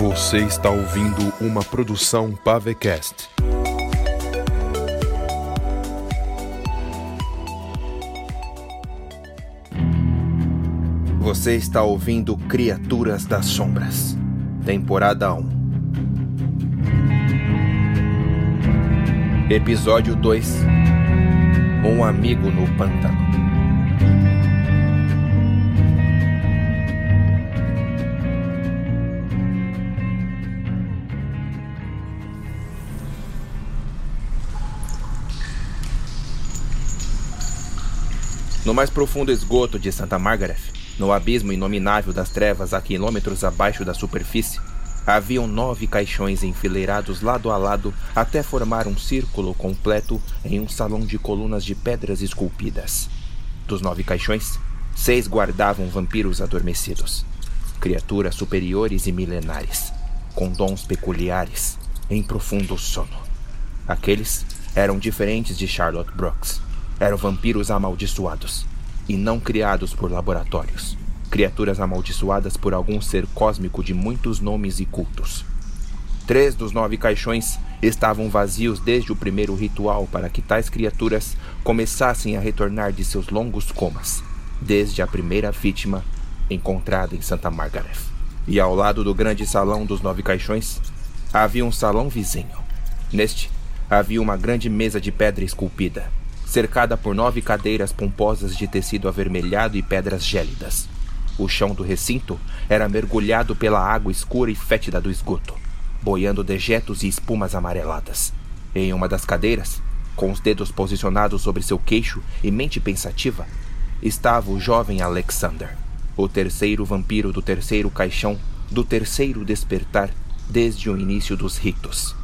Você está ouvindo uma produção Pavecast. Você está ouvindo Criaturas das Sombras, temporada 1. Episódio 2 Um amigo no pântano. No mais profundo esgoto de Santa Margaret, no abismo inominável das trevas a quilômetros abaixo da superfície, haviam nove caixões enfileirados lado a lado até formar um círculo completo em um salão de colunas de pedras esculpidas. Dos nove caixões, seis guardavam vampiros adormecidos, criaturas superiores e milenares, com dons peculiares, em profundo sono. Aqueles eram diferentes de Charlotte Brooks eram vampiros amaldiçoados e não criados por laboratórios. Criaturas amaldiçoadas por algum ser cósmico de muitos nomes e cultos. Três dos nove caixões estavam vazios desde o primeiro ritual para que tais criaturas começassem a retornar de seus longos comas, desde a primeira vítima encontrada em Santa Margaret. E ao lado do grande salão dos nove caixões havia um salão vizinho. Neste havia uma grande mesa de pedra esculpida, cercada por nove cadeiras pomposas de tecido avermelhado e pedras gélidas. O chão do recinto era mergulhado pela água escura e fétida do esgoto, boiando dejetos e espumas amareladas. Em uma das cadeiras, com os dedos posicionados sobre seu queixo e mente pensativa, estava o jovem Alexander, o terceiro vampiro do terceiro caixão do terceiro despertar desde o início dos ritos.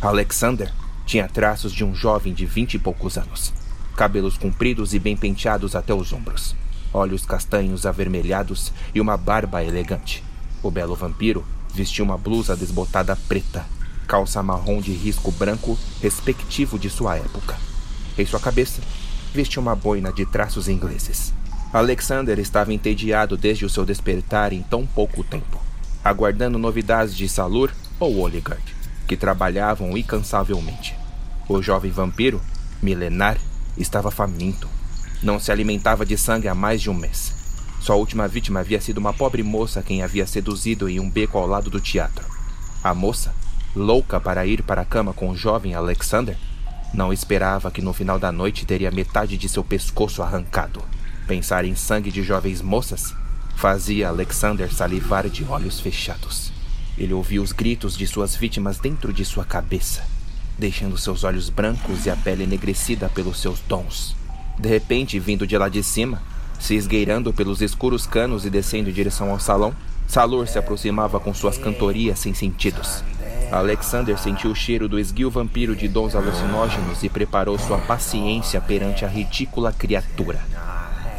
Alexander tinha traços de um jovem de vinte e poucos anos cabelos compridos e bem penteados até os ombros, olhos castanhos avermelhados e uma barba elegante. O belo vampiro vestia uma blusa desbotada preta, calça marrom de risco branco, respectivo de sua época. Em sua cabeça, vestia uma boina de traços ingleses. Alexander estava entediado desde o seu despertar em tão pouco tempo, aguardando novidades de Salur ou Oligard, que trabalhavam incansavelmente. O jovem vampiro, milenar, Estava faminto. Não se alimentava de sangue há mais de um mês. Sua última vítima havia sido uma pobre moça quem havia seduzido em um beco ao lado do teatro. A moça, louca para ir para a cama com o jovem Alexander, não esperava que no final da noite teria metade de seu pescoço arrancado. Pensar em sangue de jovens moças fazia Alexander salivar de olhos fechados. Ele ouvia os gritos de suas vítimas dentro de sua cabeça deixando seus olhos brancos e a pele enegrecida pelos seus dons. De repente, vindo de lá de cima, se esgueirando pelos escuros canos e descendo em direção ao salão, Salor se aproximava com suas cantorias sem sentidos. Alexander sentiu o cheiro do esguio vampiro de dons alucinógenos e preparou sua paciência perante a ridícula criatura.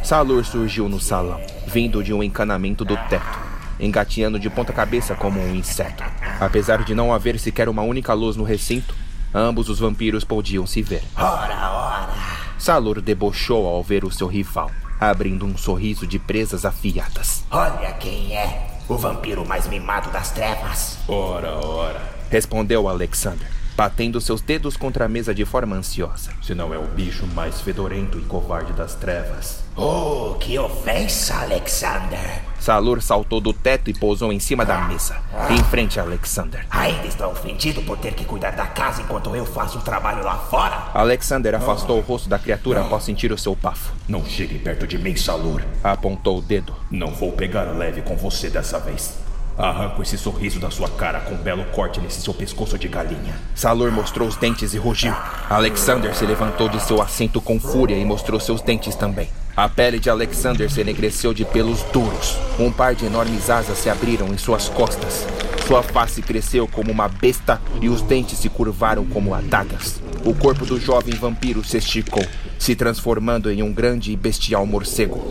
Salor surgiu no salão, vindo de um encanamento do teto, engateando de ponta cabeça como um inseto. Apesar de não haver sequer uma única luz no recinto, Ambos os vampiros podiam se ver. Ora, ora! Salor debochou ao ver o seu rival, abrindo um sorriso de presas afiadas. Olha quem é! O vampiro mais mimado das trevas! Ora, ora! Respondeu Alexander, batendo seus dedos contra a mesa de forma ansiosa. Se não é o bicho mais fedorento e covarde das trevas. Oh, que ofensa, Alexander! Salur saltou do teto e pousou em cima da mesa, em frente a Alexander. Ainda está ofendido por ter que cuidar da casa enquanto eu faço o trabalho lá fora? Alexander afastou o rosto da criatura após sentir o seu bafo. Não chegue perto de mim, Salur. Apontou o dedo. Não vou pegar leve com você dessa vez. Arranco esse sorriso da sua cara com um belo corte nesse seu pescoço de galinha. Salur mostrou os dentes e rugiu. Alexander se levantou de seu assento com fúria e mostrou seus dentes também. A pele de Alexander se enegreceu de pelos duros. Um par de enormes asas se abriram em suas costas. Sua face cresceu como uma besta e os dentes se curvaram como adagas. O corpo do jovem vampiro se esticou, se transformando em um grande e bestial morcego.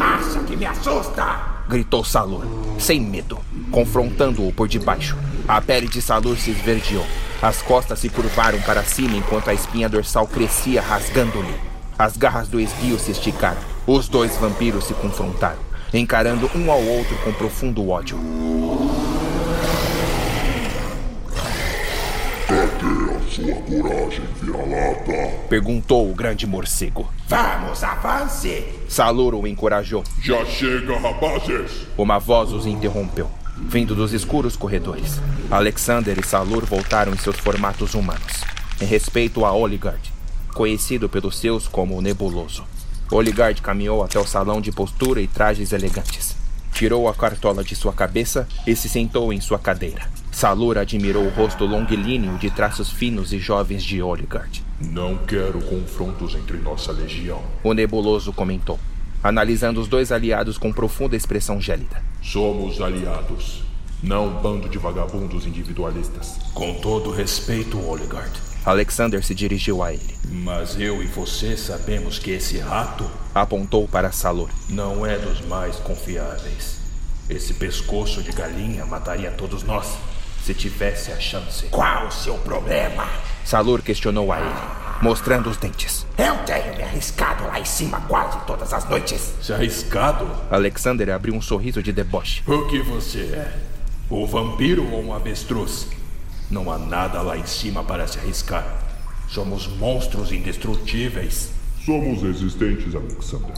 Acha que me assusta? gritou Salur, sem medo, confrontando-o por debaixo. A pele de Salur se esverdeou. As costas se curvaram para cima enquanto a espinha dorsal crescia, rasgando-lhe. As garras do esguio se esticaram. Os dois vampiros se confrontaram. encarando um ao outro com profundo ódio. Cadê a sua coragem, vira-lata? Perguntou o grande morcego. Vamos, avance! Salur o encorajou. Já chega, rapazes! Uma voz os interrompeu, vindo dos escuros corredores. Alexander e Salur voltaram em seus formatos humanos, em respeito a Oligard, conhecido pelos seus como o Nebuloso. Oligard caminhou até o salão de postura e trajes elegantes. Tirou a cartola de sua cabeça e se sentou em sua cadeira. Salur admirou o rosto longilíneo de traços finos e jovens de Oligard. Não quero confrontos entre nossa legião. O nebuloso comentou, analisando os dois aliados com profunda expressão gélida. Somos aliados, não um bando de vagabundos individualistas. Com todo respeito, Oligard. Alexander se dirigiu a ele. Mas eu e você sabemos que esse rato Apontou para Salur. não é dos mais confiáveis. Esse pescoço de galinha mataria todos nós se tivesse a chance. Qual o seu problema? Salur questionou a ele, mostrando os dentes. Eu tenho me arriscado lá em cima quase todas as noites. Se arriscado? Alexander abriu um sorriso de deboche. O que você é? O vampiro ou um avestruz? Não há nada lá em cima para se arriscar. Somos monstros indestrutíveis. Somos resistentes, Alexander,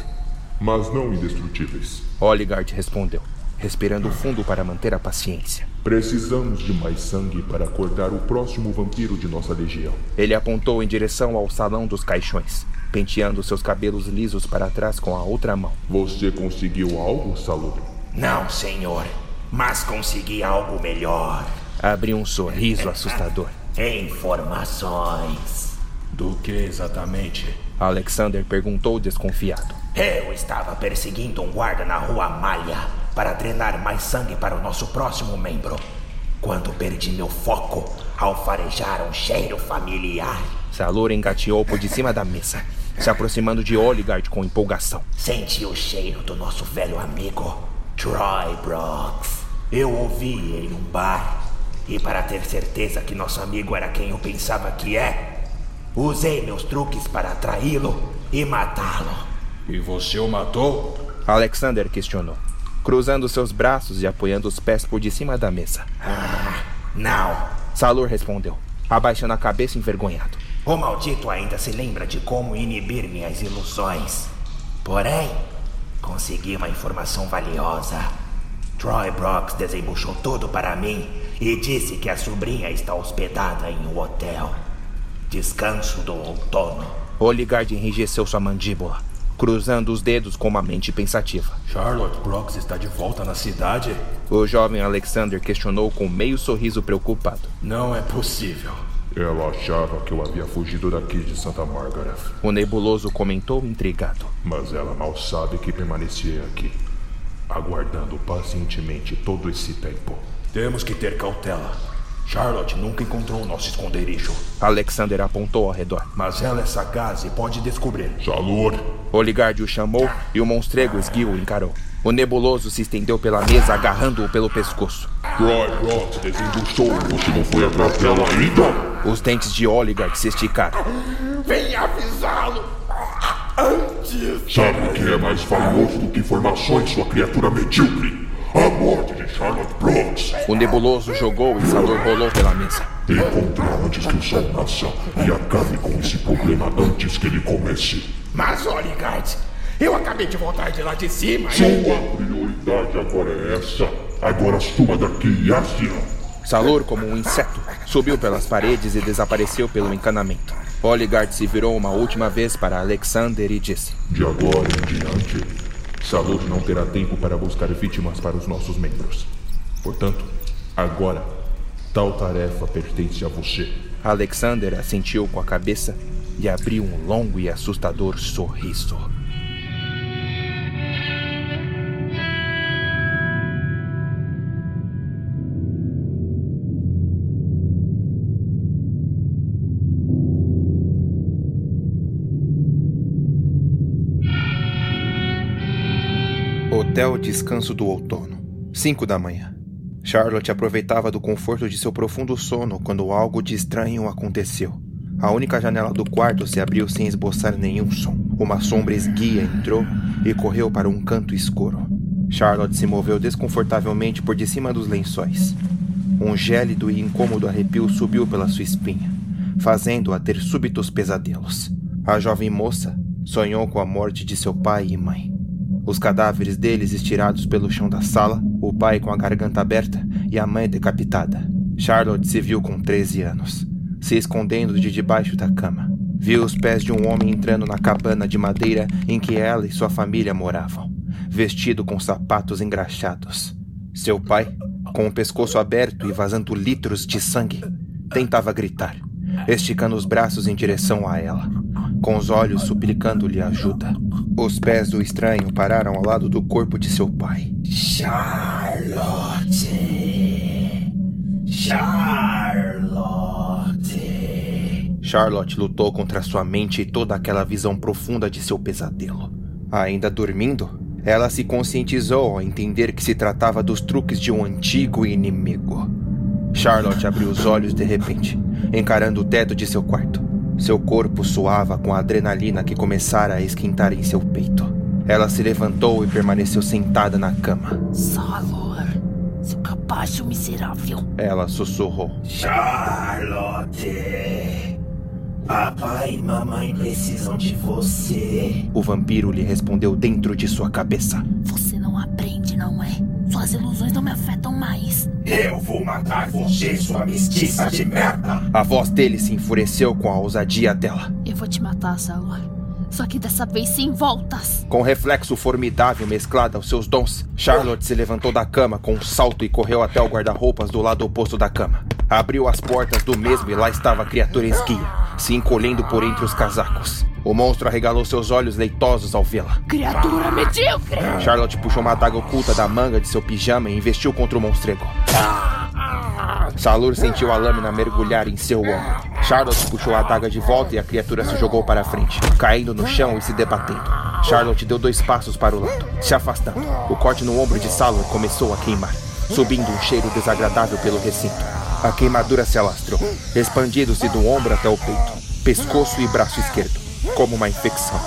mas não indestrutíveis. Oligard respondeu, respirando fundo para manter a paciência. Precisamos de mais sangue para acordar o próximo vampiro de nossa legião. Ele apontou em direção ao salão dos caixões, penteando seus cabelos lisos para trás com a outra mão. Você conseguiu algo, Salur? Não, senhor. Mas consegui algo melhor. Abriu um sorriso assustador. Informações. Do que exatamente? Alexander perguntou desconfiado. Eu estava perseguindo um guarda na rua Malha para drenar mais sangue para o nosso próximo membro. Quando perdi meu foco ao farejar um cheiro familiar, Salur engateou por de cima da mesa, se aproximando de Oligard com empolgação. senti o cheiro do nosso velho amigo, Troy Brooks. Eu ouvi em um bar. E para ter certeza que nosso amigo era quem eu pensava que é, usei meus truques para atraí-lo e matá-lo. E você o matou? Alexander questionou, cruzando seus braços e apoiando os pés por de cima da mesa. Não, Salur respondeu, abaixando a cabeça envergonhado. O maldito ainda se lembra de como inibir minhas ilusões. Porém, consegui uma informação valiosa. Troy Brooks desembuchou tudo para mim e disse que a sobrinha está hospedada em um hotel. Descanso do outono. Oligard enrijeceu sua mandíbula, cruzando os dedos com uma mente pensativa. Charlotte Brooks está de volta na cidade? O jovem Alexander questionou com meio sorriso preocupado. Não é possível. Ela achava que eu havia fugido daqui de Santa Margaret, O nebuloso comentou intrigado. mas ela mal sabe que permanecia aqui, aguardando pacientemente todo esse tempo. Temos que ter cautela. Charlotte nunca encontrou nosso esconderijo. Alexander apontou ao redor. Mas ela é sagaz e pode descobrir. Salur, Oligard o chamou e o monstrego esguio o encarou. O nebuloso se estendeu pela mesa, agarrando-o pelo pescoço. Troy Brooks desembuchou você não foi atrás dela ainda? Os dentes de Oligard se esticaram. Venha avisá-lo antes. Sabe o que é mais valioso do que informações, sua criatura medíocre? A morte de Charlotte Brooks. O nebuloso jogou e Salor rolou pela mesa. Encontrar antes que o sol nasça e acabe com esse problema antes que ele comece. Mas, Oligard, eu acabei de voltar de lá de cima Sua e... prioridade agora é essa. Agora suma daqui, Yasia. Salor, como um inseto, subiu pelas paredes e desapareceu pelo encanamento. Oligard se virou uma última vez para Alexander e disse: De agora em diante, Salud não terá tempo para buscar vítimas para os nossos membros. Portanto, agora, tal tarefa pertence a você. Alexander assentiu com a cabeça e abriu um longo e assustador sorriso. Hotel Descanso do Outono, 5 da manhã. Charlotte aproveitava do conforto de seu profundo sono quando algo de estranho aconteceu. A única janela do quarto se abriu sem esboçar nenhum som. Uma sombra esguia entrou e correu para um canto escuro. Charlotte se moveu desconfortavelmente por de cima dos lençóis. Um gélido e incômodo arrepio subiu pela sua espinha, fazendo-a ter súbitos pesadelos. A jovem moça sonhou com a morte de seu pai e mãe. Os cadáveres deles estirados pelo chão da sala, o pai com a garganta aberta e a mãe decapitada. Charlotte se viu com 13 anos, se escondendo de debaixo da cama. Viu os pés de um homem entrando na cabana de madeira em que ela e sua família moravam, vestido com sapatos engraxados. Seu pai, com o pescoço aberto e vazando litros de sangue, tentava gritar, esticando os braços em direção a ela, com os olhos suplicando-lhe ajuda. Os pés do estranho pararam ao lado do corpo de seu pai. Charlotte. Charlotte. Charlotte lutou contra sua mente e toda aquela visão profunda de seu pesadelo. Ainda dormindo, ela se conscientizou ao entender que se tratava dos truques de um antigo inimigo. Charlotte abriu os olhos de repente, encarando o teto de seu quarto. Seu corpo suava com a adrenalina que começara a esquentar em seu peito. Ela se levantou e permaneceu sentada na cama. Salor, seu capacho miserável. Ela sussurrou. Charlotte. Papai e mamãe precisam de você. O vampiro lhe respondeu dentro de sua cabeça. Você não aprende, não é? Suas ilusões não me afetam mais. Eu vou matar você, sua mestiça de merda. A voz dele se enfureceu com a ousadia dela. Eu vou te matar, Salor. Só que dessa vez sem voltas. Com reflexo formidável mesclado aos seus dons, Charlotte se levantou da cama com um salto e correu até o guarda-roupas do lado oposto da cama. Abriu as portas do mesmo e lá estava a criatura esguia, se encolhendo por entre os casacos. O monstro arregalou seus olhos leitosos ao vê-la. Criatura medíocre! Charlotte puxou uma adaga oculta da manga de seu pijama e investiu contra o monstrego. Salur sentiu a lâmina mergulhar em seu ombro. Charlotte puxou a adaga de volta e a criatura se jogou para frente, caindo no chão e se debatendo. Charlotte deu dois passos para o lado, se afastando. O corte no ombro de Salur começou a queimar, subindo um cheiro desagradável pelo recinto. A queimadura se alastrou, expandindo-se do ombro até o peito, pescoço e braço esquerdo, como uma infecção.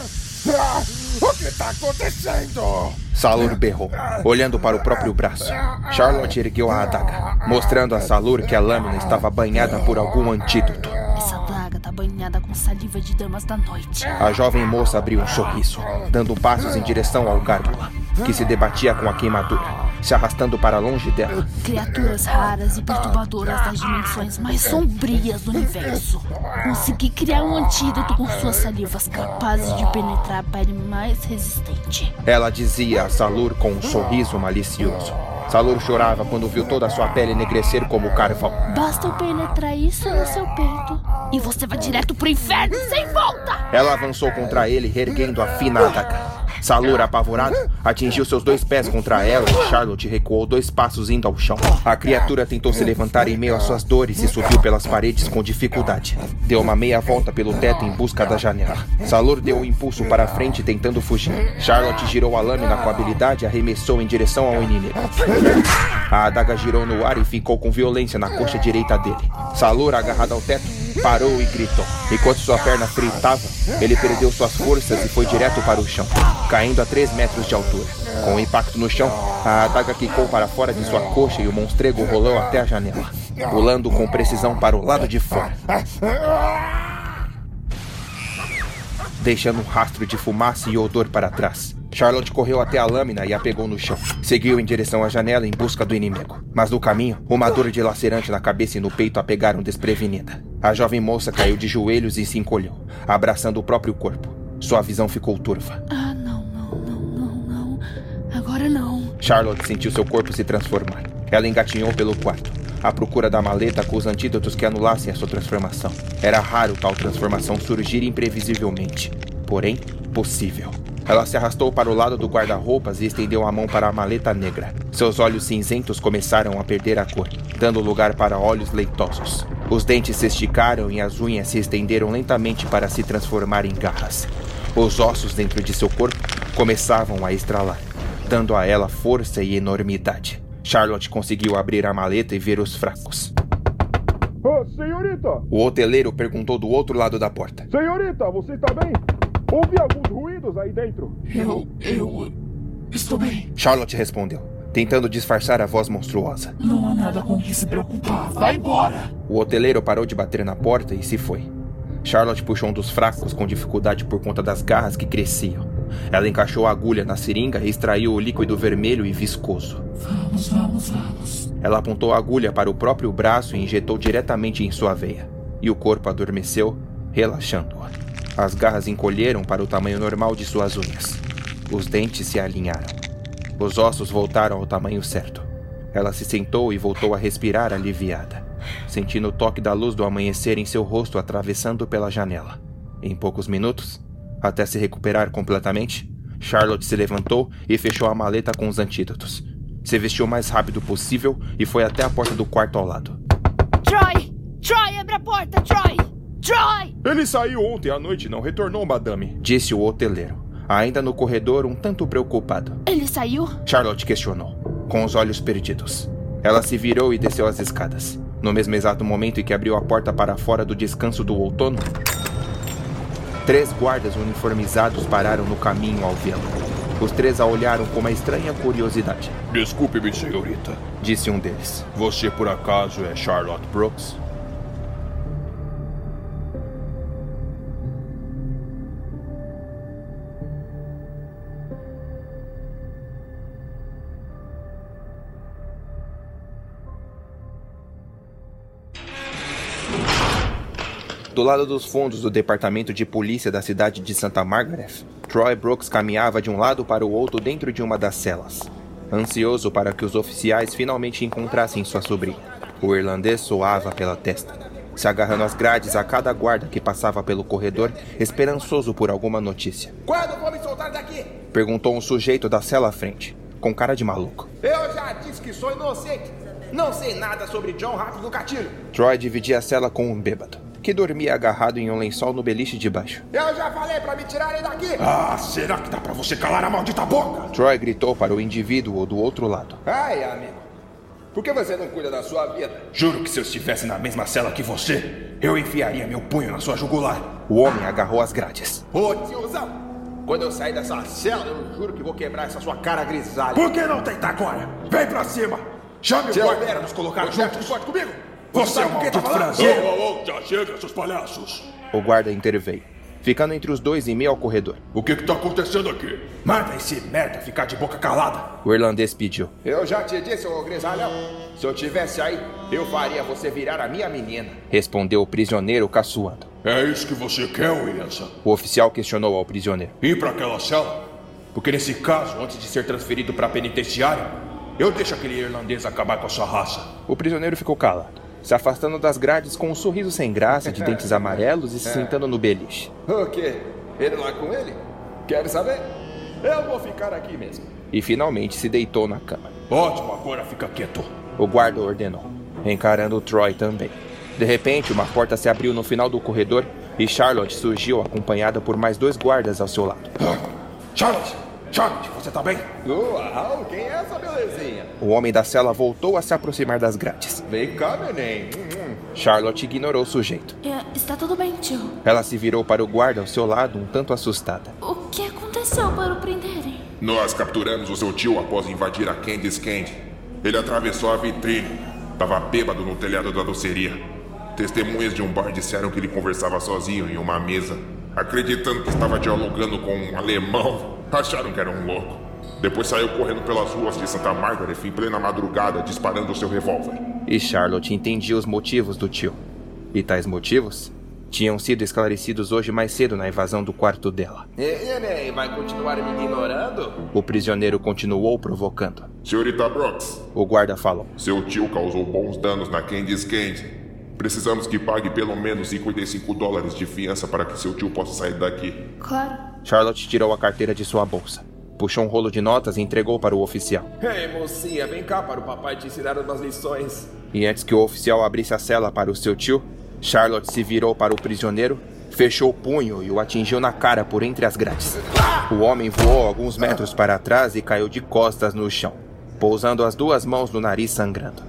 O que está acontecendo? Salur berrou, olhando para o próprio braço. Charlotte ergueu a adaga, mostrando a Salur que a lâmina estava banhada por algum antídoto. Essa daga tá banhada com saliva de damas da noite. A jovem moça abriu um sorriso, dando passos em direção ao gárgula, que se debatia com a queimadura, se arrastando para longe dela. Criaturas raras e perturbadoras das dimensões mais sombrias do universo. Consegui criar um antídoto com suas salivas capazes de penetrar a pele mais resistente. Ela dizia a Salur com um sorriso malicioso. Salur chorava quando viu toda a sua pele enegrecer como carvão. Basta eu penetrar isso no seu peito e você vai direto pro inferno sem volta! Ela avançou contra ele, erguendo a fina adaga. Salur, apavorado, atingiu seus dois pés contra ela e Charlotte recuou dois passos indo ao chão. A criatura tentou se levantar em meio às suas dores e subiu pelas paredes com dificuldade. Deu uma meia volta pelo teto em busca da janela. Salur deu um impulso para a frente tentando fugir. Charlotte girou a lâmina com habilidade e arremessou em direção ao inimigo. A adaga girou no ar e ficou com violência na coxa direita dele. Salur, agarrado ao teto, parou e gritou. Enquanto sua perna fritava, ele perdeu suas forças e foi direto para o chão, caindo a 3 metros de altura. Com o impacto no chão, a adaga quicou para fora de sua coxa e o monstrego rolou até a janela, pulando com precisão para o lado de fora. Deixando um rastro de fumaça e odor para trás. Charlotte correu até a lâmina e a pegou no chão. Seguiu em direção à janela em busca do inimigo. Mas no caminho, uma dor dilacerante na cabeça e no peito a pegaram desprevenida. A jovem moça caiu de joelhos e se encolheu, abraçando o próprio corpo. Sua visão ficou turva. Ah, não, não, não, não, não. Agora não. Charlotte sentiu seu corpo se transformar. Ela engatinhou pelo quarto, à procura da maleta com os antídotos que anulassem a sua transformação. Era raro tal transformação surgir imprevisivelmente, porém possível. Ela se arrastou para o lado do guarda-roupas e estendeu a mão para a maleta negra. Seus olhos cinzentos começaram a perder a cor, dando lugar para olhos leitosos. Os dentes se esticaram e as unhas se estenderam lentamente para se transformar em garras. Os ossos dentro de seu corpo começavam a estralar, dando a ela força e enormidade. Charlotte conseguiu abrir a maleta e ver os fracos. Ah, senhorita! O hoteleiro perguntou do outro lado da porta. Senhorita, você está bem? Ouvi alguns ruídos aí dentro. Eu. Eu. Estou bem. Charlotte respondeu, tentando disfarçar a voz monstruosa. Não há nada com que se preocupar. Vai embora! O hoteleiro parou de bater na porta e se foi. Charlotte puxou um dos fracos com dificuldade por conta das garras que cresciam. Ela encaixou a agulha na seringa e extraiu o líquido vermelho e viscoso. Vamos, vamos, vamos. Ela apontou a agulha para o próprio braço e injetou diretamente em sua veia. E o corpo adormeceu, relaxando-a. As garras encolheram para o tamanho normal de suas unhas. Os dentes se alinharam. Os ossos voltaram ao tamanho certo. Ela se sentou e voltou a respirar aliviada, sentindo o toque da luz do amanhecer em seu rosto atravessando pela janela. Em poucos minutos, até se recuperar completamente, Charlotte se levantou e fechou a maleta com os antídotos. Se vestiu o mais rápido possível e foi até a porta do quarto ao lado. Troy! Troy, abre a porta, Troy! Troy! Ele saiu ontem à noite e não retornou, madame. Disse o hoteleiro, ainda no corredor um tanto preocupado. Ele saiu? Charlotte questionou, com os olhos perdidos. Ela se virou e desceu as escadas. No mesmo exato momento em que abriu a porta para fora do descanso do outono, três guardas uniformizados pararam no caminho ao vê-la. Os três a olharam com uma estranha curiosidade. Desculpe-me, senhorita. Disse um deles. Você por acaso é Charlotte Brooks? Do lado dos fundos do departamento de polícia da cidade de Santa Margaret, Troy Brooks caminhava de um lado para o outro dentro de uma das celas, ansioso para que os oficiais finalmente encontrassem sua sobrinha. O irlandês soava pela testa, se agarrando às grades a cada guarda que passava pelo corredor, esperançoso por alguma notícia. Quando vou me soltar daqui? Perguntou um sujeito da cela à frente, com cara de maluco. Eu já disse que sou inocente. Não sei nada sobre John Rápido do Gatilho. Troy dividia a cela com um bêbado, que dormia agarrado em um lençol no beliche de baixo. Eu já falei pra me tirarem daqui. Ah, será que dá pra você calar a maldita boca? Troy gritou para o indivíduo do outro lado. Ai, amigo. Por que você não cuida da sua vida? Juro que se eu estivesse na mesma cela que você, eu enfiaria meu punho na sua jugular. O homem agarrou as grades. Ô, tiozão. Quando eu sair dessa cela, eu juro que vou quebrar essa sua cara grisalha. Por que não tentar agora? Vem pra cima! Chame o guarda para nos colocar você juntos! pode comigo? Você é um quem tá maldito franzino! Ô, ô, já chega, seus palhaços. O guarda interveio, ficando entre os dois em meio ao corredor. O que que tá acontecendo aqui? Manda esse merda ficar de boca calada! O irlandês pediu. Eu já te disse, ô grisalhão. Se eu tivesse aí, eu faria você virar a minha menina. Respondeu o prisioneiro caçoando. É isso que você quer, Williamson? O oficial questionou ao prisioneiro. Ir pra aquela cela? Porque nesse caso, antes de ser transferido pra penitenciária, eu deixo aquele irlandês acabar com a sua raça. O prisioneiro ficou calado, se afastando das grades com um sorriso sem graça, de dentes amarelos e se sentando no beliche. O quê? Ele lá com ele? Quer saber? Eu vou ficar aqui mesmo. E finalmente se deitou na cama. Ótimo, agora fica quieto. O guarda ordenou, encarando o Troy também. De repente, uma porta se abriu no final do corredor e Charlotte surgiu acompanhada por mais dois guardas ao seu lado. Charlotte! Charlotte, você tá bem? Uau, quem é essa belezinha? O homem da cela voltou a se aproximar das grades. Vem cá, neném. Charlotte ignorou o sujeito. É, está tudo bem, tio. Ela se virou para o guarda ao seu lado, um tanto assustada. O que aconteceu para o prenderem? Nós capturamos o seu tio após invadir a Candy's Candy. Ele atravessou a vitrine. Tava bêbado no telhado da doceria. Testemunhas de um bar disseram que ele conversava sozinho em uma mesa. Acreditando que estava dialogando com um alemão, acharam que era um louco. Depois saiu correndo pelas ruas de Santa Margaret em plena madrugada, disparando seu revólver. E Charlotte entendia os motivos do tio. E tais motivos tinham sido esclarecidos hoje mais cedo na invasão do quarto dela. E, vai continuar me ignorando? O prisioneiro continuou provocando. Senhorita Brooks, O guarda falou. seu tio causou bons danos na Candy's Candy. Precisamos que pague pelo menos 55 dólares de fiança para que seu tio possa sair daqui. Claro. Charlotte tirou a carteira de sua bolsa, puxou um rolo de notas e entregou para o oficial. Ei, mocinha, vem cá para o papai te ensinar umas lições. E antes que o oficial abrisse a cela para o seu tio, Charlotte se virou para o prisioneiro, fechou o punho e o atingiu na cara por entre as grades. O homem voou alguns metros para trás e caiu de costas no chão, pousando as duas mãos no nariz sangrando.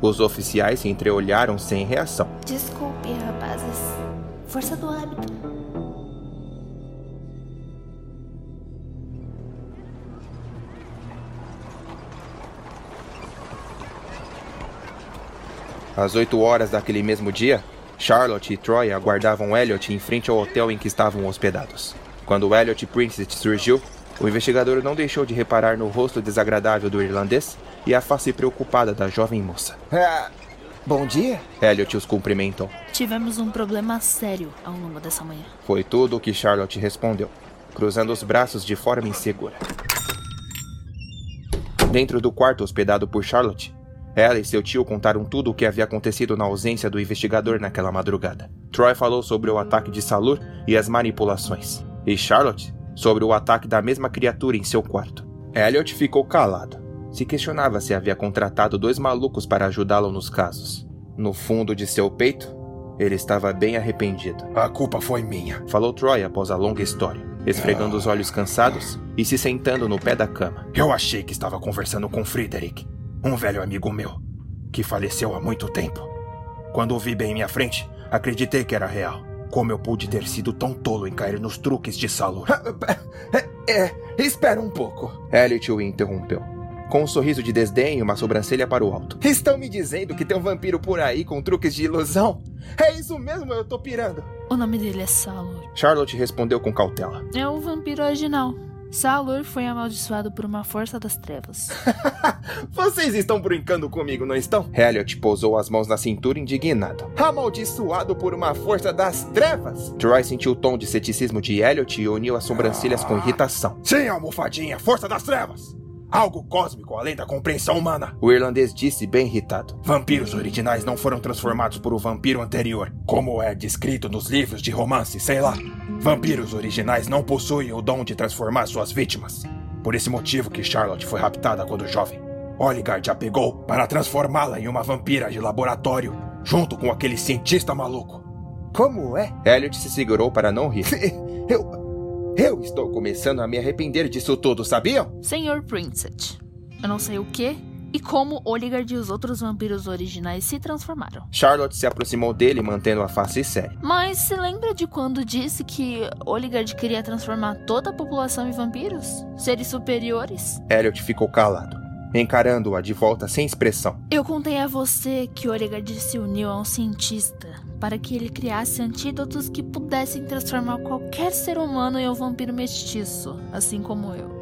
Os oficiais se entreolharam sem reação. Desculpe, rapazes. Força do hábito. Às 8 horas daquele mesmo dia, Charlotte e Troy aguardavam Elliot em frente ao hotel em que estavam hospedados. Quando Elliot Princess surgiu, o investigador não deixou de reparar no rosto desagradável do irlandês e a face preocupada da jovem moça. Ah, bom dia. Elliot os cumprimentou. Tivemos um problema sério ao longo dessa manhã. Foi tudo o que Charlotte respondeu, cruzando os braços de forma insegura. Dentro do quarto hospedado por Charlotte, ela e seu tio contaram tudo o que havia acontecido na ausência do investigador naquela madrugada. Troy falou sobre o ataque de Salur e as manipulações, e Charlotte sobre o ataque da mesma criatura em seu quarto. Elliot ficou calado. Se questionava se havia contratado dois malucos para ajudá-lo nos casos. No fundo de seu peito, ele estava bem arrependido. A culpa foi minha. Falou Troy após a longa história, esfregando os olhos cansados e se sentando no pé da cama. Eu achei que estava conversando com Friedrich, um velho amigo meu, que faleceu há muito tempo. Quando o vi bem em minha frente, acreditei que era real. Como eu pude ter sido tão tolo em cair nos truques de Salur? É, espera um pouco. Elliot o interrompeu, com um sorriso de desdém e uma sobrancelha para o alto. Estão me dizendo que tem um vampiro por aí com truques de ilusão? É isso mesmo, eu tô pirando. O nome dele é Salur. Charlotte respondeu com cautela. É o vampiro original. Salur foi amaldiçoado por uma força das trevas. Vocês estão brincando comigo, não estão? Elliot pousou as mãos na cintura indignado. Amaldiçoado por uma força das trevas? Troy sentiu o tom de ceticismo de Elliot e uniu as sobrancelhas com irritação. Sim, almofadinha, força das trevas. Algo cósmico além da compreensão humana. O irlandês disse bem irritado. Vampiros originais não foram transformados por o vampiro anterior, como é descrito nos livros de romance, sei lá. Vampiros originais não possuem o dom de transformar suas vítimas. Por esse motivo que Charlotte foi raptada quando jovem. Oligard a pegou para transformá-la em uma vampira de laboratório, junto com aquele cientista maluco. Como é? Elliot se segurou para não rir. Eu. Eu estou começando a me arrepender disso tudo, sabiam? Senhor Princet, eu não sei o que e como Oligard e os outros vampiros originais se transformaram. Charlotte se aproximou dele, mantendo a face séria. Mas se lembra de quando disse que Oligard queria transformar toda a população em vampiros? Seres superiores? Elliot ficou calado, encarando-a de volta sem expressão. Eu contei a você que Oligard se uniu a um cientista para que ele criasse antídotos que pudessem transformar qualquer ser humano em um vampiro mestiço, assim como eu.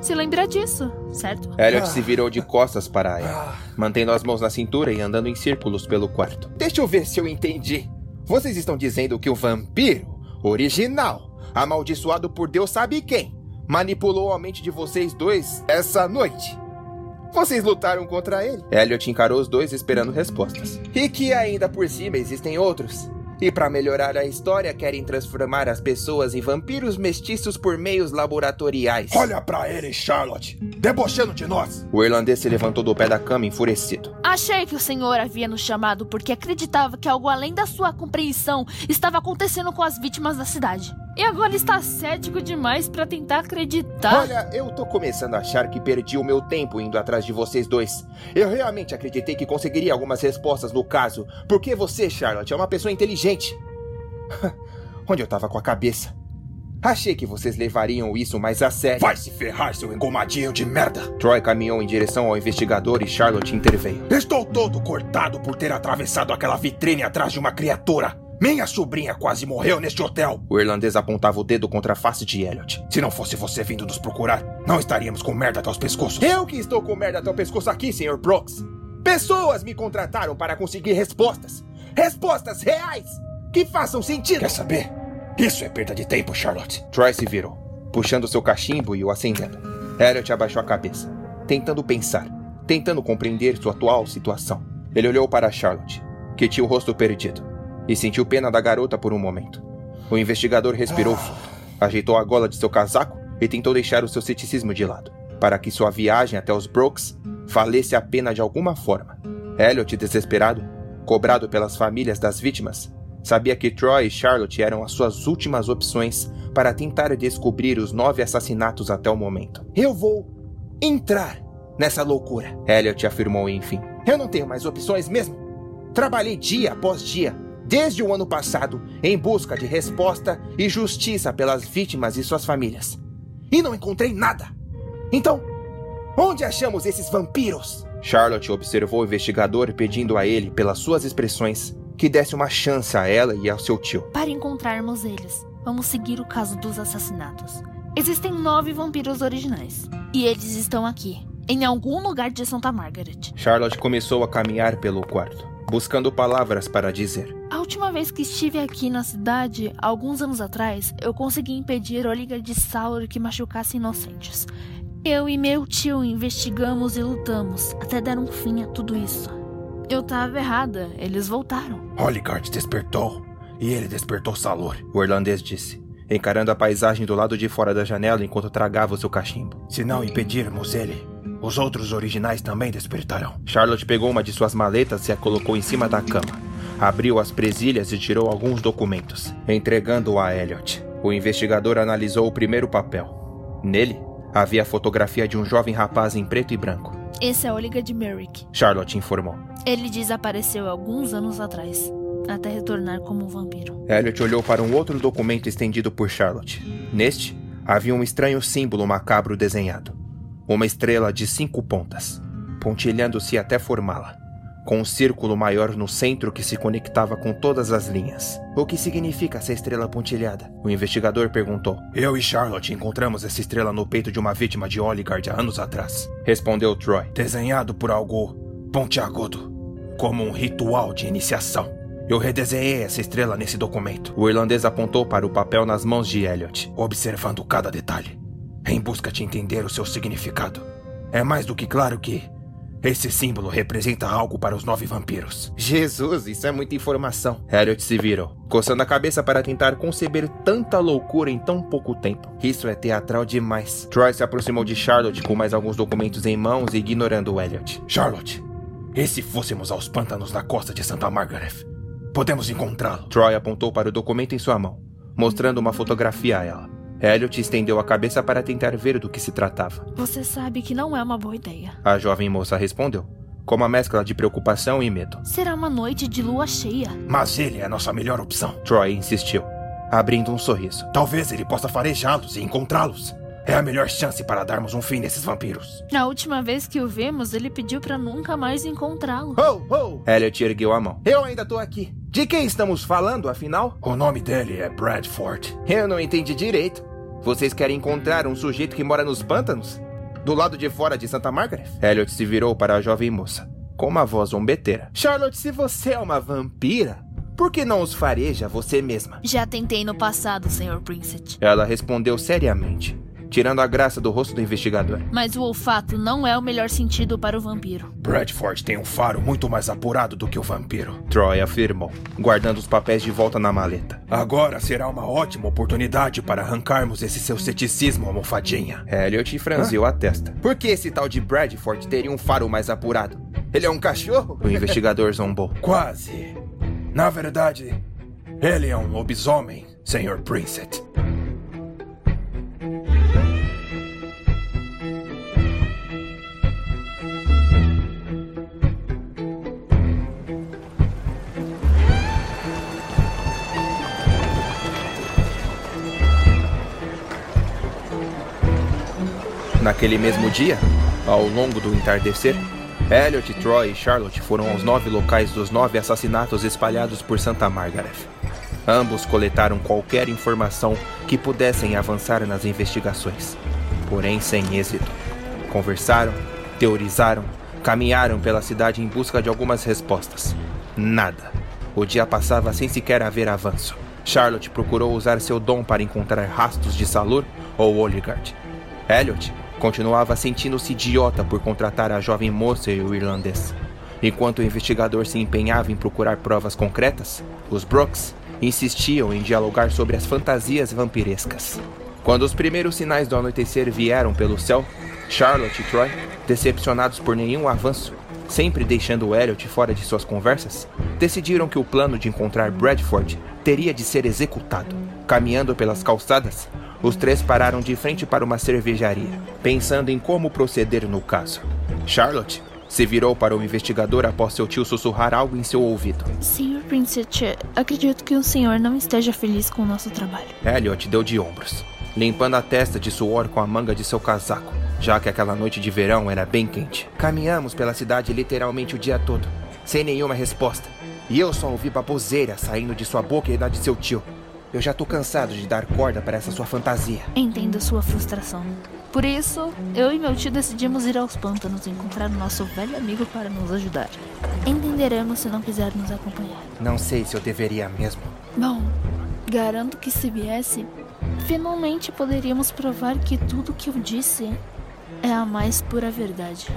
Se lembra disso, certo? Elliot se virou de costas para ela, mantendo as mãos na cintura e andando em círculos pelo quarto. Deixa eu ver se eu entendi. Vocês estão dizendo que o vampiro original, amaldiçoado por Deus sabe quem, manipulou a mente de vocês dois essa noite. Vocês lutaram contra ele. Elliot encarou os dois esperando respostas. E que ainda por cima existem outros. E para melhorar a história, querem transformar as pessoas em vampiros mestiços por meios laboratoriais. Olha pra ele, Charlotte, debochando de nós. O irlandês se levantou do pé da cama enfurecido. Achei que o senhor havia nos chamado porque acreditava que algo além da sua compreensão estava acontecendo com as vítimas da cidade. E agora está cético demais para tentar acreditar. Olha, eu tô começando a achar que perdi o meu tempo indo atrás de vocês dois. Eu realmente acreditei que conseguiria algumas respostas no caso, porque você, Charlotte, é uma pessoa inteligente. Onde eu tava com a cabeça? Achei que vocês levariam isso mais a sério. Vai se ferrar, seu engomadinho de merda. Troy caminhou em direção ao investigador e Charlotte interveio. Estou todo cortado por ter atravessado aquela vitrine atrás de uma criatura. Minha sobrinha quase morreu neste hotel. O irlandês apontava o dedo contra a face de Elliot. Se não fosse você vindo nos procurar, não estaríamos com merda até os pescoços. Eu que estou com merda até o pescoço aqui, Sr. Brooks. Pessoas me contrataram para conseguir respostas. Respostas reais que façam sentido. Quer saber? Isso é perda de tempo, Charlotte. Troy se virou, puxando seu cachimbo e o acendendo. Elliot abaixou a cabeça, tentando pensar, tentando compreender sua atual situação. Ele olhou para Charlotte, que tinha o rosto perdido, e sentiu pena da garota por um momento. O investigador respirou fundo, ajeitou a gola de seu casaco e tentou deixar o seu ceticismo de lado, para que sua viagem até os Brooks valesse a pena de alguma forma. Elliot, desesperado, cobrado pelas famílias das vítimas, sabia que Troy e Charlotte eram as suas últimas opções para tentar descobrir os nove assassinatos até o momento. Eu vou entrar nessa loucura. Elliot afirmou enfim. Eu não tenho mais opções mesmo. Trabalhei dia após dia, desde o ano passado, em busca de resposta e justiça pelas vítimas e suas famílias. E não encontrei nada. Então, onde achamos esses vampiros? Charlotte observou o investigador pedindo a ele, pelas suas expressões, que desse uma chance a ela e ao seu tio. Para encontrarmos eles, vamos seguir o caso dos assassinatos. Existem nove vampiros originais. E eles estão aqui, em algum lugar de Santa Margaret. Charlotte começou a caminhar pelo quarto, buscando palavras para dizer. A última vez que estive aqui na cidade, alguns anos atrás, eu consegui impedir Oligar de Sauer que machucasse inocentes. Eu e meu tio investigamos e lutamos, até dar um fim a tudo isso. Eu tava errada, eles voltaram. Oligard despertou, e ele despertou Salor. O irlandês disse, encarando a paisagem do lado de fora da janela enquanto tragava o seu cachimbo. Se não impedirmos ele, os outros originais também despertarão. Charlotte pegou uma de suas maletas e a colocou em cima da cama. Abriu as presilhas e tirou alguns documentos, entregando-o a Elliot. O investigador analisou o primeiro papel. Nele, havia a fotografia de um jovem rapaz em preto e branco. Esse é Oliga de Merrick. Charlotte informou. Ele desapareceu alguns anos atrás, até retornar como um vampiro. Elliot olhou para um outro documento estendido por Charlotte. Neste, havia um estranho símbolo macabro desenhado. Uma estrela de cinco pontas, pontilhando-se até formá-la, com um círculo maior no centro que se conectava com todas as linhas. O que significa essa estrela pontilhada? O investigador perguntou. Eu e Charlotte encontramos essa estrela no peito de uma vítima de Oligard há anos atrás. Respondeu Troy. Desenhado por algo pontiagudo, como um ritual de iniciação. Eu redesenhei essa estrela nesse documento, O irlandês apontou para o papel nas mãos de Elliot. observando cada detalhe, em busca de entender o seu significado. É mais do que claro que esse símbolo representa algo para os nove vampiros. Jesus, isso é muita informação. Elliot se virou, coçando a cabeça para tentar conceber tanta loucura em tão pouco tempo. Isso é teatral demais. Troy se aproximou de Charlotte com mais alguns documentos em mãos e ignorando o Elliot. Charlotte, e se fôssemos aos pântanos da costa de Santa Margaret? Podemos encontrá-lo. Troy apontou para o documento em sua mão, mostrando uma fotografia a ela. Elliot estendeu a cabeça para tentar ver do que se tratava. Você sabe que não é uma boa ideia. A jovem moça respondeu, com uma mescla de preocupação e medo. Será uma noite de lua cheia. Mas ele é a nossa melhor opção. Troy insistiu, abrindo um sorriso. Talvez ele possa farejá-los e encontrá-los. É a melhor chance para darmos um fim nesses vampiros. Na última vez que o vimos, ele pediu pra nunca mais encontrá-lo. Oh, oh! Elliot ergueu a mão. Eu ainda tô aqui. De quem estamos falando, afinal? O nome dele é Bradford. Eu não entendi direito. Vocês querem encontrar um sujeito que mora nos pântanos? Do lado de fora de Santa Margaret? Elliot se virou para a jovem moça, com uma voz zombeteira. Charlotte, se você é uma vampira, por que não os fareja você mesma? Já tentei no passado, Sr. Princet. Ela respondeu seriamente, tirando a graça do rosto do investigador. Mas o olfato não é o melhor sentido para o vampiro. Bradford tem um faro muito mais apurado do que o vampiro. Troy afirmou, guardando os papéis de volta na maleta. Agora será uma ótima oportunidade para arrancarmos esse seu ceticismo, almofadinha. Elliot franziu a testa. Por que esse tal de Bradford teria um faro mais apurado? Ele é um cachorro? O investigador zombou. Quase. Na verdade, ele é um lobisomem, Sr. Princet. Naquele mesmo dia, ao longo do entardecer, Elliot, Troy e Charlotte foram aos nove locais dos nove assassinatos espalhados por Santa Margaret. Ambos coletaram qualquer informação que pudessem avançar nas investigações, porém sem êxito. Conversaram, teorizaram, caminharam pela cidade em busca de algumas respostas. Nada. O dia passava sem sequer haver avanço. Charlotte procurou usar seu dom para encontrar rastros de Salur ou Oligard. Elliot continuava sentindo-se idiota por contratar a jovem moça e o irlandês. Enquanto o investigador se empenhava em procurar provas concretas, os Brooks insistiam em dialogar sobre as fantasias vampirescas. Quando os primeiros sinais do anoitecer vieram pelo céu, Charlotte e Troy, decepcionados por nenhum avanço, sempre deixando Elliot fora de suas conversas, decidiram que o plano de encontrar Bradford teria de ser executado. Caminhando pelas calçadas, os três pararam de frente para uma cervejaria, pensando em como proceder no caso. Charlotte se virou para o investigador após seu tio sussurrar algo em seu ouvido. Sr. Princet, acredito que o senhor não esteja feliz com o nosso trabalho. Elliot deu de ombros, limpando a testa de suor com a manga de seu casaco, já que aquela noite de verão era bem quente. Caminhamos pela cidade literalmente o dia todo, sem nenhuma resposta. E eu só ouvi baboseira saindo de sua boca e da de seu tio. Eu já tô cansado de dar corda para essa sua fantasia. Entendo sua frustração. Por isso, eu e meu tio decidimos ir aos pântanos e encontrar o nosso velho amigo para nos ajudar. Entenderemos se não quiser nos acompanhar. Não sei se eu deveria mesmo. Bom, garanto que se viesse, finalmente poderíamos provar que tudo que eu disse é a mais pura verdade.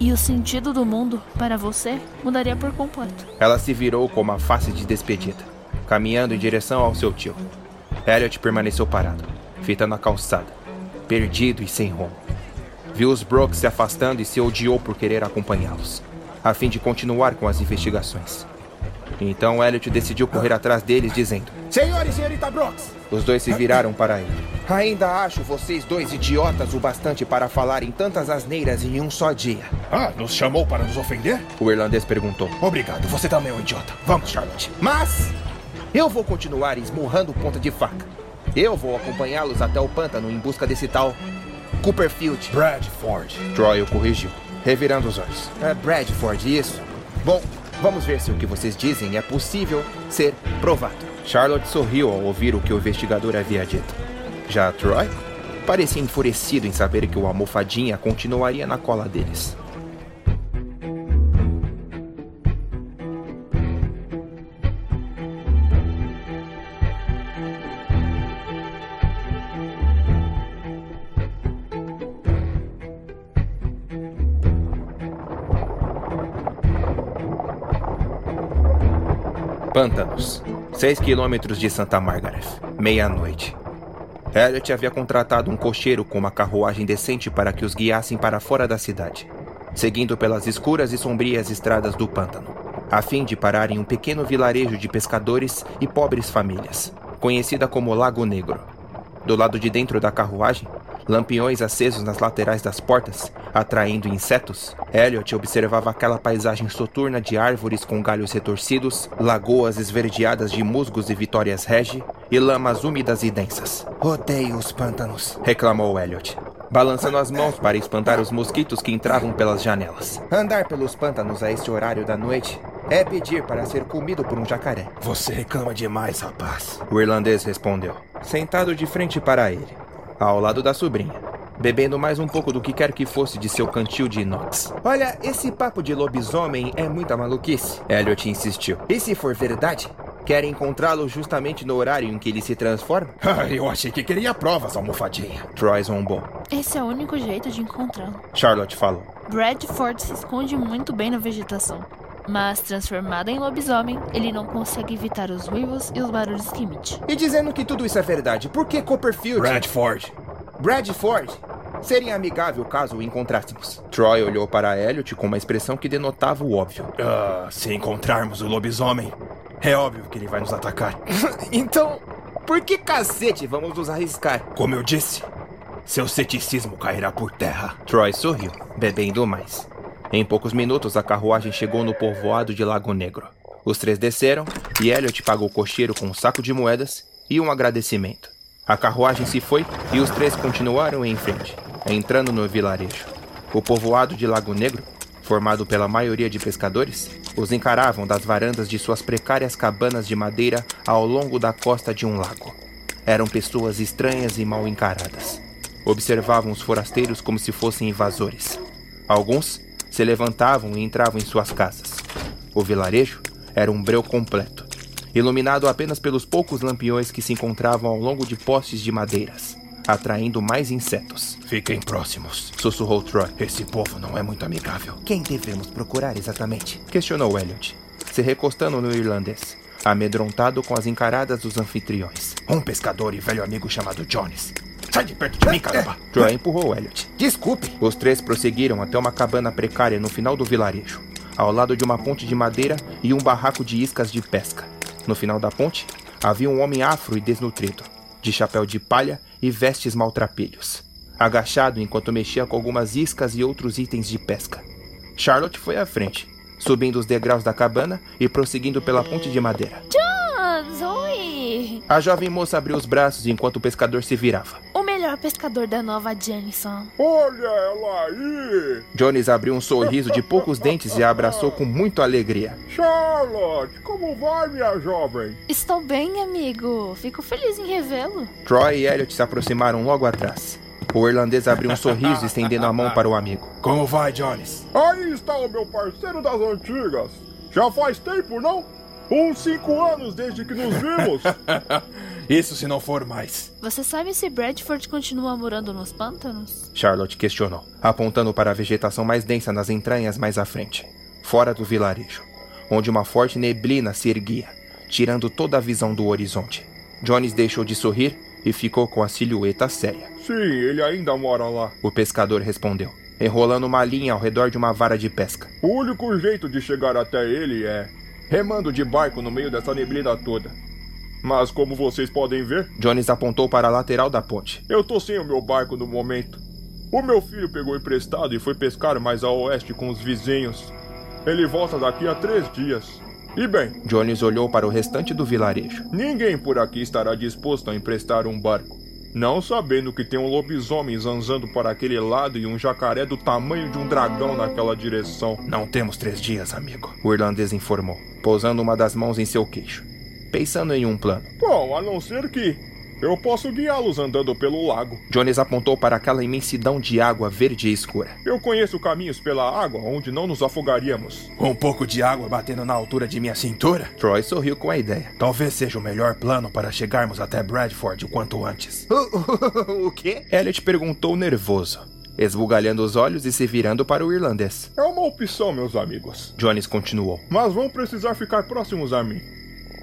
E o sentido do mundo, para você, mudaria por completo. Ela se virou com uma face de despedida, caminhando em direção ao seu tio. Elliot permaneceu parado, fitando a calçada, perdido e sem rumo. Viu os Brooks se afastando e se odiou por querer acompanhá-los, a fim de continuar com as investigações. Então Elliot decidiu correr atrás deles, dizendo: Senhor e senhorita Brooks! Os dois se viraram para ele. Ainda acho vocês dois idiotas o bastante para falarem tantas asneiras em um só dia. Ah, nos chamou para nos ofender? O irlandês perguntou. Obrigado, você também é um idiota. Vamos, Charlotte. Mas eu vou continuar esmurrando ponta de faca. Eu vou acompanhá-los até o pântano em busca desse tal Cooperfield. Bradford. Troy o corrigiu, revirando os olhos. É Bradford, isso? Bom, vamos ver se o que vocês dizem é possível ser provado. Charlotte sorriu ao ouvir o que o investigador havia dito. Já Troy parecia enfurecido em saber que o almofadinha continuaria na cola deles. Pântanos, 6 quilômetros de Santa Margaret, meia-noite. Elliot havia contratado um cocheiro com uma carruagem decente para que os guiassem para fora da cidade, seguindo pelas escuras e sombrias estradas do pântano, a fim de parar em um pequeno vilarejo de pescadores e pobres famílias, conhecida como Lago Negro. Do lado de dentro da carruagem, lampiões acesos nas laterais das portas, atraindo insetos, Elliot observava aquela paisagem soturna de árvores com galhos retorcidos, lagoas esverdeadas de musgos e vitórias regi e lamas úmidas e densas. Odeio os pântanos, reclamou Elliot, balançando as mãos para espantar os mosquitos que entravam pelas janelas. Andar pelos pântanos a este horário da noite é pedir para ser comido por um jacaré. Você reclama demais, rapaz. O irlandês respondeu, sentado de frente para ele ao lado da sobrinha, bebendo mais um pouco do que quer que fosse de seu cantil de inox. Olha, esse papo de lobisomem é muita maluquice. Elliot insistiu. E se for verdade? Quer encontrá-lo justamente no horário em que ele se transforma? Ah, eu achei que queria provas, almofadinha. Troy zombou. Esse é o único jeito de encontrá-lo. Charlotte falou. Bradford se esconde muito bem na vegetação. Mas, transformado em lobisomem, ele não consegue evitar os ruivos e os barulhos que emite. E dizendo que tudo isso é verdade, por que Copperfield? Bradford. Bradford? Seria amigável caso o encontrássemos. Troy olhou para Elliot com uma expressão que denotava o óbvio. Ah, se encontrarmos o lobisomem, é óbvio que ele vai nos atacar. então, por que cacete vamos nos arriscar? Como eu disse, seu ceticismo cairá por terra. Troy sorriu, bebendo mais. Em poucos minutos, a carruagem chegou no povoado de Lago Negro. Os três desceram e Elliot pagou o cocheiro com um saco de moedas e um agradecimento. A carruagem se foi e os três continuaram em frente, entrando no vilarejo. O povoado de Lago Negro, formado pela maioria de pescadores, os encaravam das varandas de suas precárias cabanas de madeira ao longo da costa de um lago. Eram pessoas estranhas e mal encaradas. Observavam os forasteiros como se fossem invasores. Alguns se levantavam e entravam em suas casas. O vilarejo era um breu completo, iluminado apenas pelos poucos lampiões que se encontravam ao longo de postes de madeiras, atraindo mais insetos. Fiquem próximos, sussurrou Troy. Esse povo não é muito amigável. Quem devemos procurar exatamente? Questionou Elliot, se recostando no irlandês, amedrontado com as encaradas dos anfitriões. Um pescador e velho amigo chamado Jones. Sai de perto de mim, caramba! Troy empurrou Elliot. Desculpe! Os três prosseguiram até uma cabana precária no final do vilarejo, ao lado de uma ponte de madeira e um barraco de iscas de pesca. No final da ponte, havia um homem afro e desnutrido, de chapéu de palha e vestes maltrapilhos, agachado enquanto mexia com algumas iscas e outros itens de pesca. Charlotte foi à frente, subindo os degraus da cabana e prosseguindo pela ponte de madeira. John, Zoe! A jovem moça abriu os braços enquanto o pescador se virava. O melhor melhor pescador da Nova Jenison. Olha ela aí! Jones abriu um sorriso de poucos dentes e a abraçou com muita alegria. Charlotte, como vai, minha jovem? Estou bem, amigo. Fico feliz em revê-lo. Troy e Elliot se aproximaram logo atrás. O irlandês abriu um sorriso, estendendo a mão para o amigo. Como vai, Jones? Aí está o meu parceiro das antigas. Já faz tempo, não? Uns cinco anos desde que nos vimos. Isso se não for mais. Você sabe se Bradford continua morando nos pântanos? Charlotte questionou, apontando para a vegetação mais densa nas entranhas mais à frente, fora do vilarejo, onde uma forte neblina se erguia, tirando toda a visão do horizonte. Jones deixou de sorrir e ficou com a silhueta séria. Sim, ele ainda mora lá. O pescador respondeu, enrolando uma linha ao redor de uma vara de pesca. O único jeito de chegar até ele é remando de barco no meio dessa neblina toda. Mas como vocês podem ver, Jones apontou para a lateral da ponte. eu tô sem o meu barco no momento. O meu filho pegou emprestado e foi pescar mais a oeste com os vizinhos. Ele volta daqui a três dias. E bem, Jones olhou para o restante do vilarejo. ninguém por aqui estará disposto a emprestar um barco. Não sabendo que tem um lobisomem zanzando para aquele lado e um jacaré do tamanho de um dragão naquela direção. Não temos três dias, amigo. O irlandês informou, pousando uma das mãos em seu queixo, pensando em um plano. Bom, a não ser que eu posso guiá-los andando pelo lago. Jones apontou para aquela imensidão de água verde e escura. Eu conheço caminhos pela água onde não nos afogaríamos. Um pouco de água batendo na altura de minha cintura? Troy sorriu com a ideia. Talvez seja o melhor plano para chegarmos até Bradford o quanto antes. o quê? Elliot perguntou nervoso, esbugalhando os olhos e se virando para o irlandês. É uma opção, meus amigos. Jones continuou. Mas vão precisar ficar próximos a mim.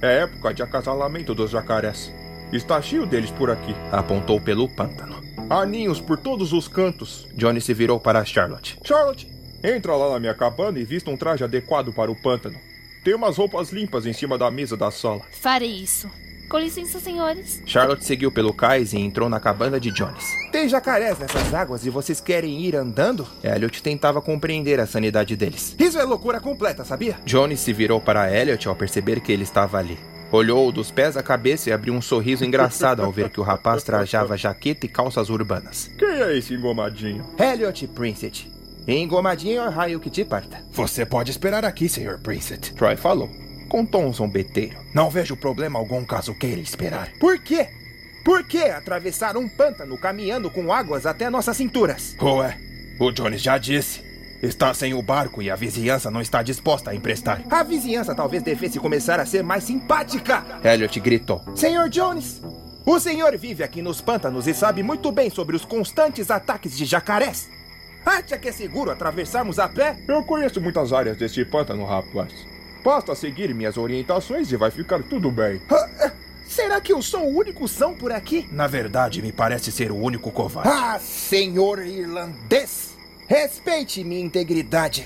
É época de acasalamento dos jacarés. Está cheio deles por aqui. Apontou pelo pântano. Há ninhos por todos os cantos. Jones se virou para Charlotte. Charlotte, entra lá na minha cabana e vista um traje adequado para o pântano. Tem umas roupas limpas em cima da mesa da sala. Farei isso. Com licença, senhores. Charlotte seguiu pelo cais e entrou na cabana de Jones. Tem jacarés nessas águas e vocês querem ir andando? Elliot tentava compreender a sanidade deles. Isso é loucura completa, sabia? Jones se virou para Elliot ao perceber que ele estava ali. Olhou dos pés à cabeça e abriu um sorriso engraçado ao ver que o rapaz trajava jaqueta e calças urbanas. Quem é esse engomadinho? Elliot Princet. Engomadinho é raio que te parta. Você pode esperar aqui, Sr. Princet. Troy falou, com tom zombeteiro. Não vejo problema algum caso queira esperar. Por quê? Por que atravessar um pântano caminhando com águas até nossas cinturas? Ué, o Jones já disse. Está sem o barco e a vizinhança não está disposta a emprestar. A vizinhança talvez devesse começar a ser mais simpática. Elliot gritou. Senhor Jones, o senhor vive aqui nos pântanos e sabe muito bem sobre os constantes ataques de jacarés. Acha que é seguro atravessarmos a pé? Eu conheço muitas áreas deste pântano, rapaz. Basta seguir minhas orientações e vai ficar tudo bem. Ah, ah, Será que eu sou o único são por aqui? Na verdade, me parece ser o único covarde. Ah, senhor irlandês! Respeite minha integridade.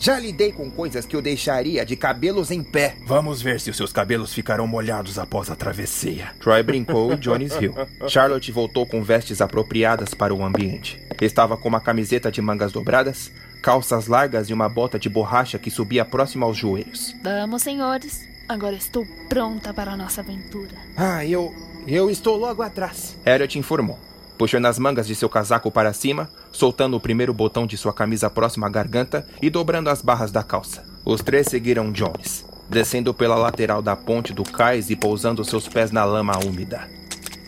Já lidei com coisas que eu deixaria de cabelos em pé. Vamos ver se os seus cabelos ficarão molhados após a travessia. Troy brincou e Jones riu. Charlotte voltou com vestes apropriadas para o ambiente. Estava com uma camiseta de mangas dobradas, calças largas e uma bota de borracha que subia próximo aos joelhos. Vamos, senhores. Agora estou pronta para a nossa aventura. Ah, eu. Eu estou logo atrás. Elliot informou, puxando as mangas de seu casaco para cima, soltando o primeiro botão de sua camisa próxima à garganta e dobrando as barras da calça. Os três seguiram Jones, descendo pela lateral da ponte do cais e pousando seus pés na lama úmida.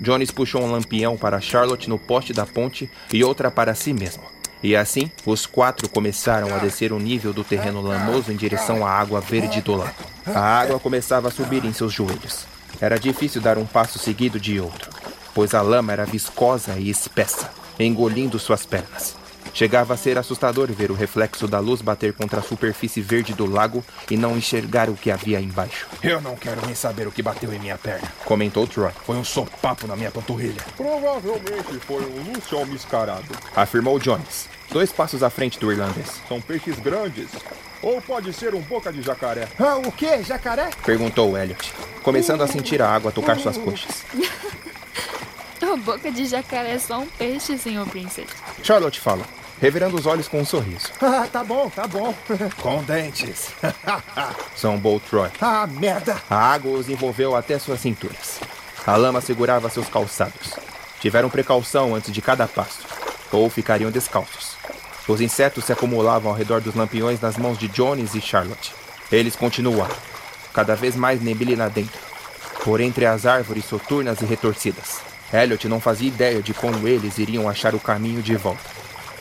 Jones puxou um lampião para Charlotte no poste da ponte e outra para si mesmo. E assim, os quatro começaram a descer o nível do terreno lamoso em direção à água verde do lago. A água começava a subir em seus joelhos. Era difícil dar um passo seguido de outro, pois a lama era viscosa e espessa, engolindo suas pernas. Chegava a ser assustador ver o reflexo da luz bater contra a superfície verde do lago e não enxergar o que havia embaixo. Eu não quero nem saber o que bateu em minha perna. Comentou Troy. Foi um sopapo na minha panturrilha. Provavelmente foi um luciol mascarado. Afirmou Jones, dois passos à frente do irlandês. São peixes grandes. Ou pode ser um boca de jacaré. Ah, o quê? Jacaré? Perguntou Elliot, começando a sentir a água tocar suas coxas. A boca de jacaré é só um peixe, senhor Princess. Charlotte falou, revirando os olhos com um sorriso. Ah, tá bom, tá bom. Com dentes. Zombou Troy. ah, merda. A água os envolveu até suas cinturas. A lama segurava seus calçados. Tiveram precaução antes de cada passo, ou ficariam descalços. Os insetos se acumulavam ao redor dos lampiões nas mãos de Jones e Charlotte. Eles continuaram, cada vez mais neblina dentro, por entre as árvores soturnas e retorcidas. Elliot não fazia ideia de como eles iriam achar o caminho de volta,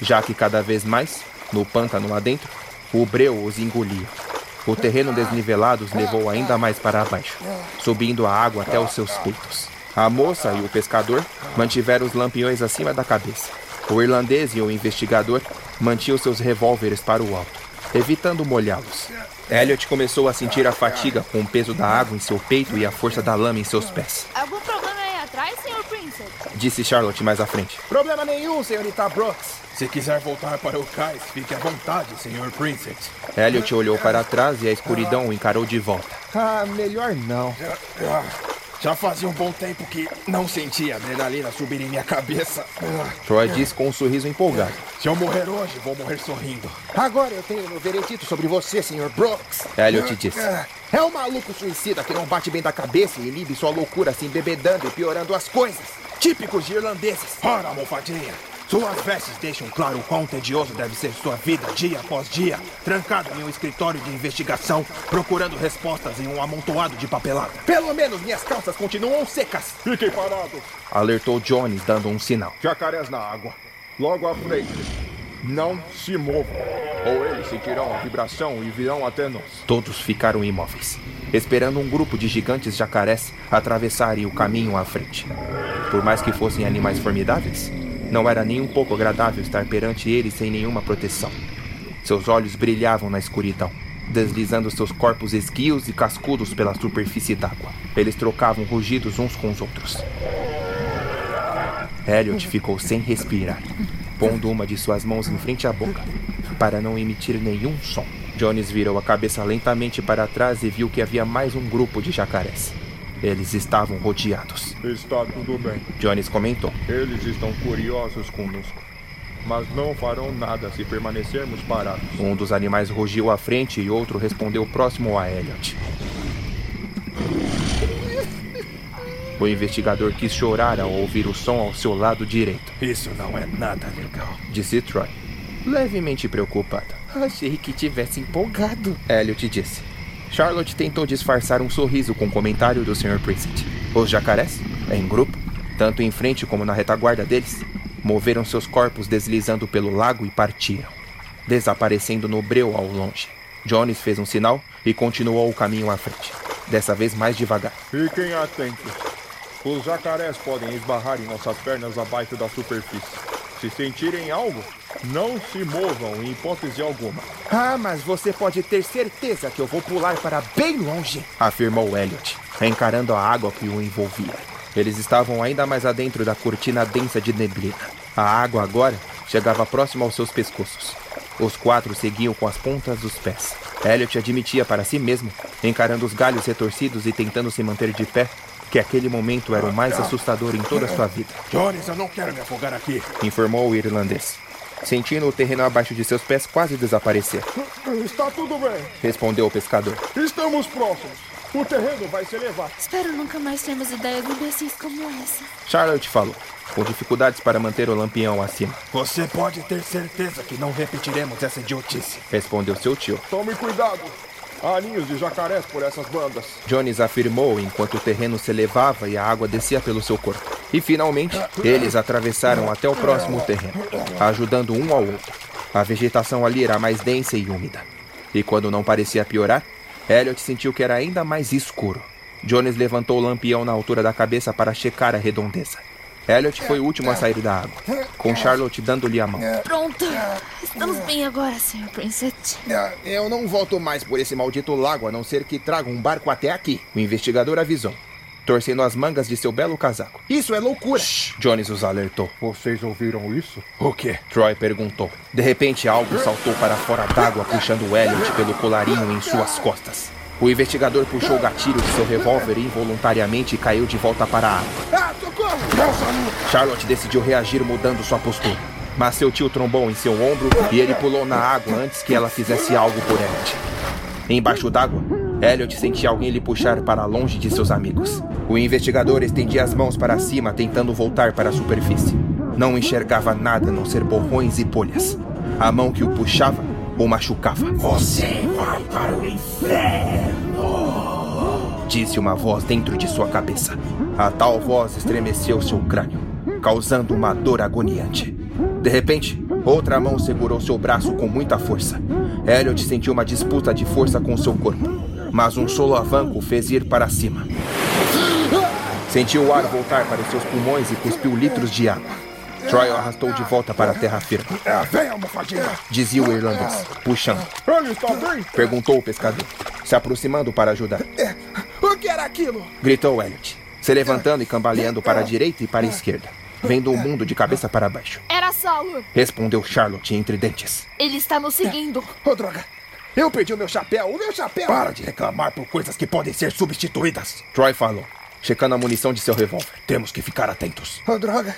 já que cada vez mais, no pântano lá dentro, o breu os engolia. O terreno desnivelado os levou ainda mais para baixo, subindo a água até os seus peitos. A moça e o pescador mantiveram os lampiões acima da cabeça. O irlandês e o investigador mantinham seus revólveres para o alto, evitando molhá-los. Elliot começou a sentir a fatiga com o peso da água em seu peito e a força da lama em seus pés. Algum problema aí atrás, Sr. Princess? Disse Charlotte mais à frente. Problema nenhum, senhorita Brooks. Se quiser voltar para o cais, fique à vontade, Sr. Princess. Elliot olhou para trás e a escuridão o encarou de volta. Ah, melhor não. Ah, Já fazia um bom tempo que não sentia a adrenalina subir em minha cabeça. Ah, Troy disse com um sorriso empolgado. Se eu morrer hoje, vou morrer sorrindo. Agora eu tenho meu veredito sobre você, Sr. Brooks. Elliot disse. É um maluco suicida que não bate bem da cabeça e inibe sua loucura se embebedando e piorando as coisas. Típicos de irlandeses. Ora, almofadinha. Suas vestes deixam claro o quão tedioso deve ser sua vida dia após dia, trancado em um escritório de investigação, procurando respostas em um amontoado de papelada. Pelo menos minhas calças continuam secas. Fiquem parados. Alertou Jones, dando um sinal. Jacarés na água. Logo à frente. Não se movam. Ou eles sentirão a vibração e virão até nós. Todos ficaram imóveis, esperando um grupo de gigantes jacarés atravessarem o caminho à frente. Por mais que fossem animais formidáveis, não era nem um pouco agradável estar perante eles sem nenhuma proteção. Seus olhos brilhavam na escuridão, deslizando seus corpos esguios e cascudos pela superfície d'água. Eles trocavam rugidos uns com os outros. Elliot ficou sem respirar, pondo uma de suas mãos em frente à boca, para não emitir nenhum som. Jones virou a cabeça lentamente para trás e viu que havia mais um grupo de jacarés. Eles estavam rodeados. Está tudo bem. Jones comentou. Eles estão curiosos conosco. Mas não farão nada se permanecermos parados. Um dos animais rugiu à frente e outro respondeu próximo a Elliot. O investigador quis chorar ao ouvir o som ao seu lado direito, Isso não é nada legal. disse Troy, levemente preocupado. Achei que tivesse empolgado. Elliot disse. Charlotte tentou disfarçar um sorriso com o comentário do Sr. Princett. Os jacarés, em grupo, tanto em frente como na retaguarda deles, moveram seus corpos deslizando pelo lago e partiram, desaparecendo no breu ao longe. Jones fez um sinal e continuou o caminho à frente, dessa vez mais devagar. Fiquem atentos. Os jacarés podem esbarrar em nossas pernas abaixo da superfície. Se sentirem algo, não se movam em hipótese alguma. Ah, mas você pode ter certeza que eu vou pular para bem longe. afirmou Elliot, encarando a água que o envolvia. Eles estavam ainda mais adentro da cortina densa de neblina. A água agora chegava próximo aos seus pescoços. Os quatro seguiam com as pontas dos pés. Elliot admitia para si mesmo, encarando os galhos retorcidos e tentando se manter de pé, que aquele momento era o mais assustador em toda a sua vida, Jones, eu não quero me afogar aqui. informou o irlandês. Sentindo o terreno abaixo de seus pés quase desaparecer, Está tudo bem. respondeu o pescador. Estamos próximos. O terreno vai se elevar. Espero nunca mais termos ideias imbecis como essa. Charlotte falou, com dificuldades para manter o lampião acima, Você pode ter certeza que não repetiremos essa idiotice. respondeu seu tio. Tome cuidado. Há ninhos de jacarés por essas bandas. Jones afirmou enquanto o terreno se elevava e a água descia pelo seu corpo. E finalmente, eles atravessaram até o próximo terreno, ajudando um ao outro. A vegetação ali era mais densa e úmida. E quando não parecia piorar, Elliot sentiu que era ainda mais escuro. Jones levantou o lampião na altura da cabeça para checar a redondeza. Elliot foi o último a sair da água, com Charlotte dando-lhe a mão. Pronto. Estamos bem agora, Sr. Princess. Ah, Eu não volto mais por esse maldito lago a não ser que traga um barco até aqui. O investigador avisou, torcendo as mangas de seu belo casaco. Isso é loucura. Jones os alertou. Vocês ouviram isso? O quê? Troy perguntou. De repente, algo saltou para fora d'água, puxando Elliot pelo colarinho em suas costas. O investigador puxou o gatilho de seu revólver involuntariamente e caiu de volta para a água. Ah, socorro! Charlotte decidiu reagir mudando sua postura. Mas seu tio trombou em seu ombro e ele pulou na água antes que ela fizesse algo por Elliot. Embaixo d'água, Elliot sentia alguém lhe puxar para longe de seus amigos. O investigador estendia as mãos para cima, tentando voltar para a superfície. Não enxergava nada a não ser borrões e bolhas. A mão que o puxava o machucava. Você vai para o inferno! Disse uma voz dentro de sua cabeça. A tal voz estremeceu seu crânio, causando uma dor agoniante. De repente, outra mão segurou seu braço com muita força. Elliot sentiu uma disputa de força com seu corpo, mas um solavanco o fez ir para cima. Sentiu o ar voltar para seus pulmões e cuspiu litros de água. Troy o arrastou de volta para a terra firme. É, vem, almofadinha. Dizia o irlandês, puxando. Ele está bem? Perguntou o pescador, se aproximando para ajudar. É, o que era aquilo? Gritou Elliot, se levantando e cambaleando para a direita e para a esquerda, vendo o mundo de cabeça para baixo. Era Saulo. Respondeu Charlotte entre dentes. Ele está nos seguindo. Ô, droga. Eu perdi o meu chapéu, o meu chapéu! Para de reclamar por coisas que podem ser substituídas. Troy falou, checando a munição de seu revólver. Temos que ficar atentos. Oh, Ô, droga.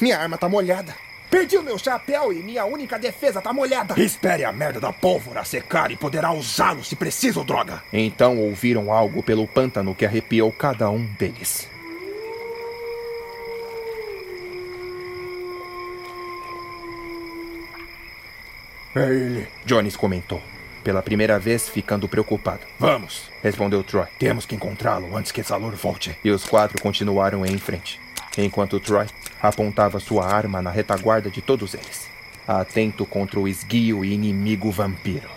Minha arma tá molhada. Perdi o meu chapéu e minha única defesa tá molhada. Espere a merda da pólvora secar e poderá usá-lo se preciso, droga. Então ouviram algo pelo pântano que arrepiou cada um deles. É ele. Jones comentou, pela primeira vez ficando preocupado. Vamos, Respondeu Troy, temos que encontrá-lo antes que Salor volte. e os quatro continuaram em frente, enquanto Troy apontava sua arma na retaguarda de todos eles, atento contra o esguio e inimigo vampiro.